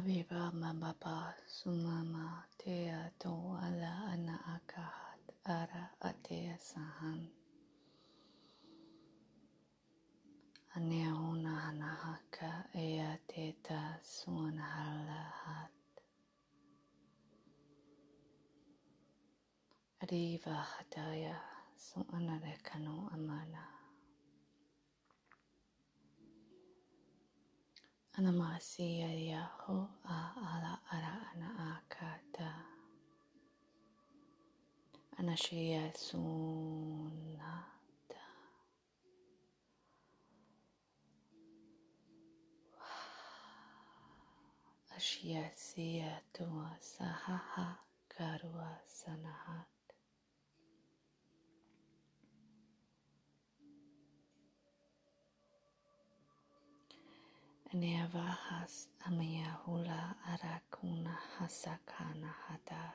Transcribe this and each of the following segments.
Habiba mababa sumama tea to ala ana akahat ara atea sahan. Anea una hanahaka ea teta suanahala hat. Ariva hataya suanare kanu amana. Anamasi yaho a ala ara ana akata. Anashia sunata. Ashia sia tua sahaha karua sanahat. Neavahas amaya hula arakuna hasakana hadar.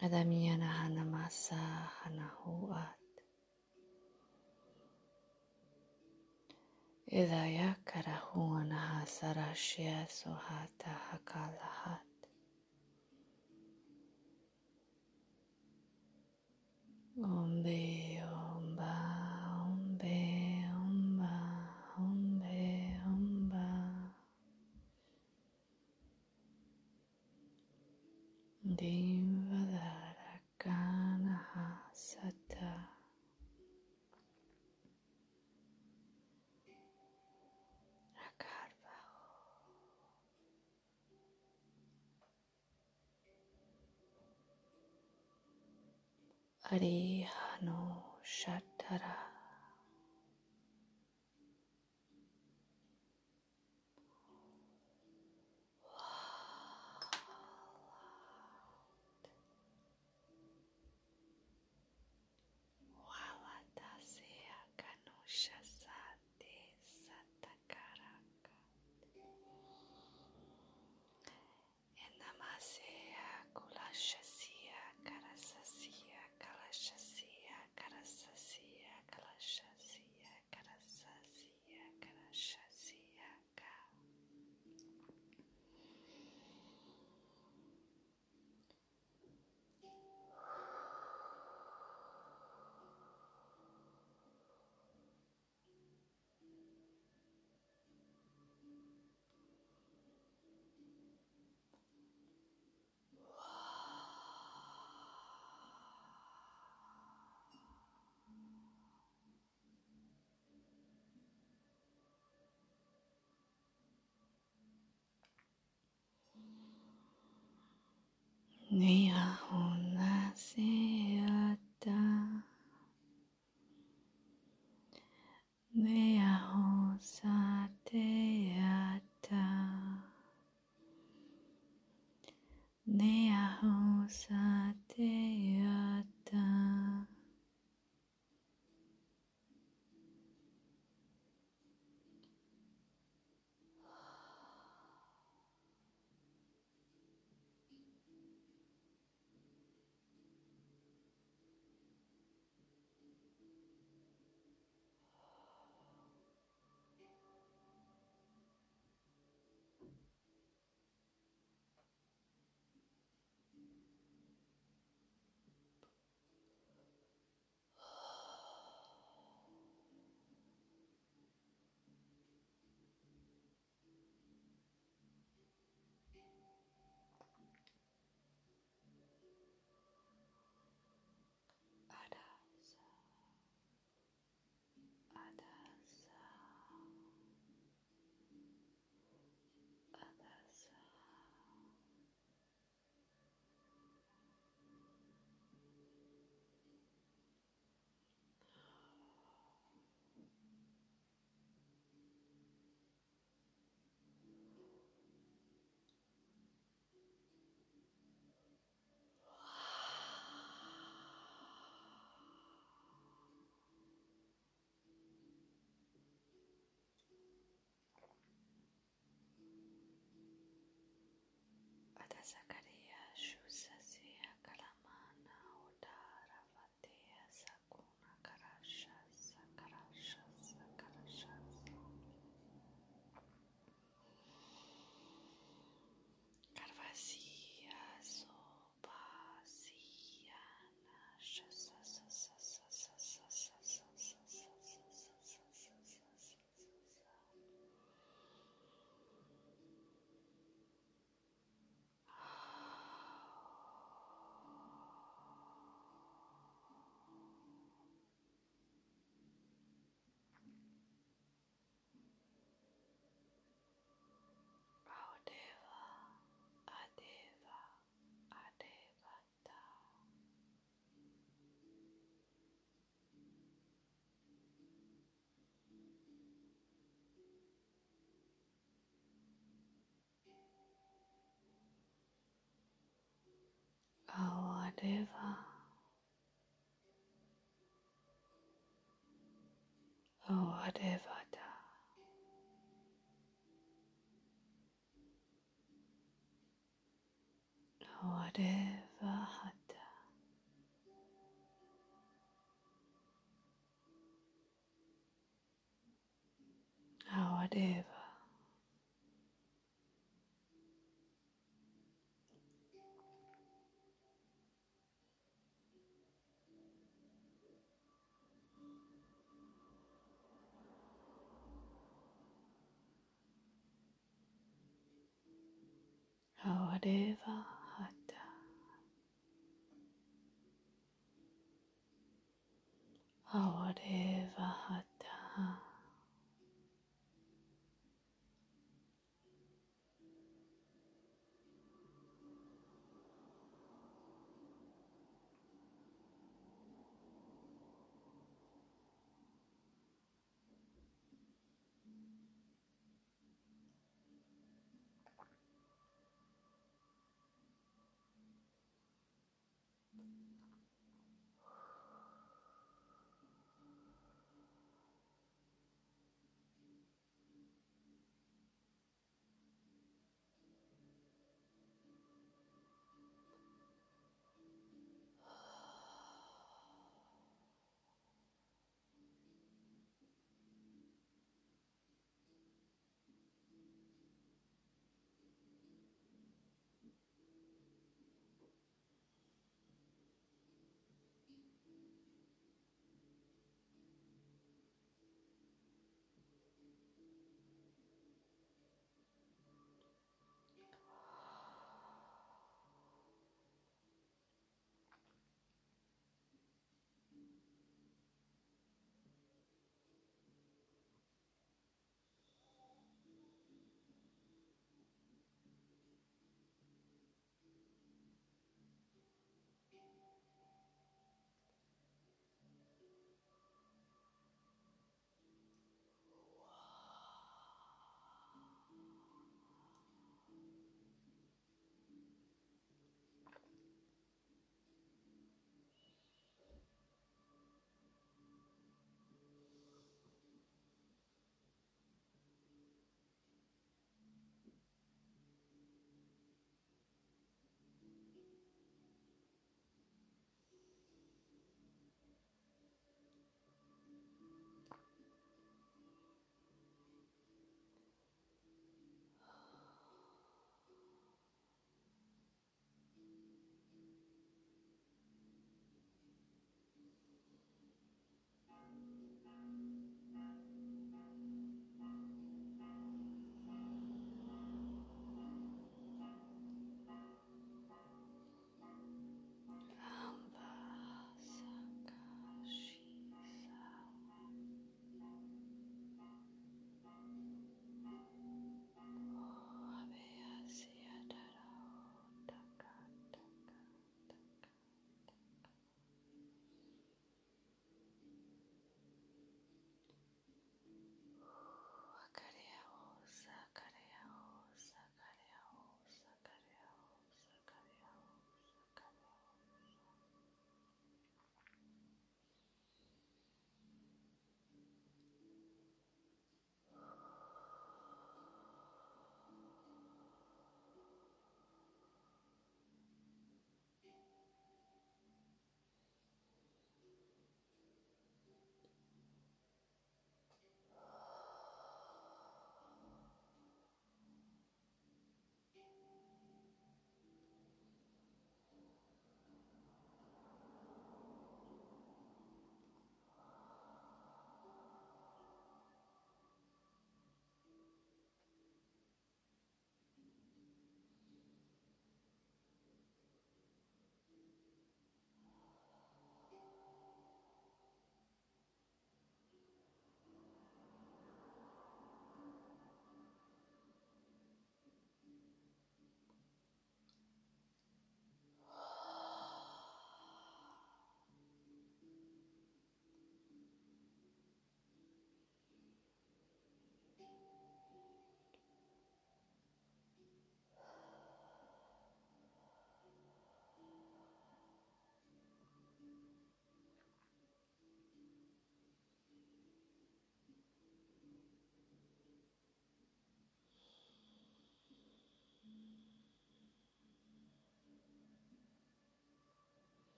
Adamiana hanamasa hanahuat. Idaya karahuana hasarashia sohata hakalahat. Ombe omba Sata. Racar bajo. Arihano Shatara. 자, whatever oh whatever whatever Aurewa Hatha. Aurewa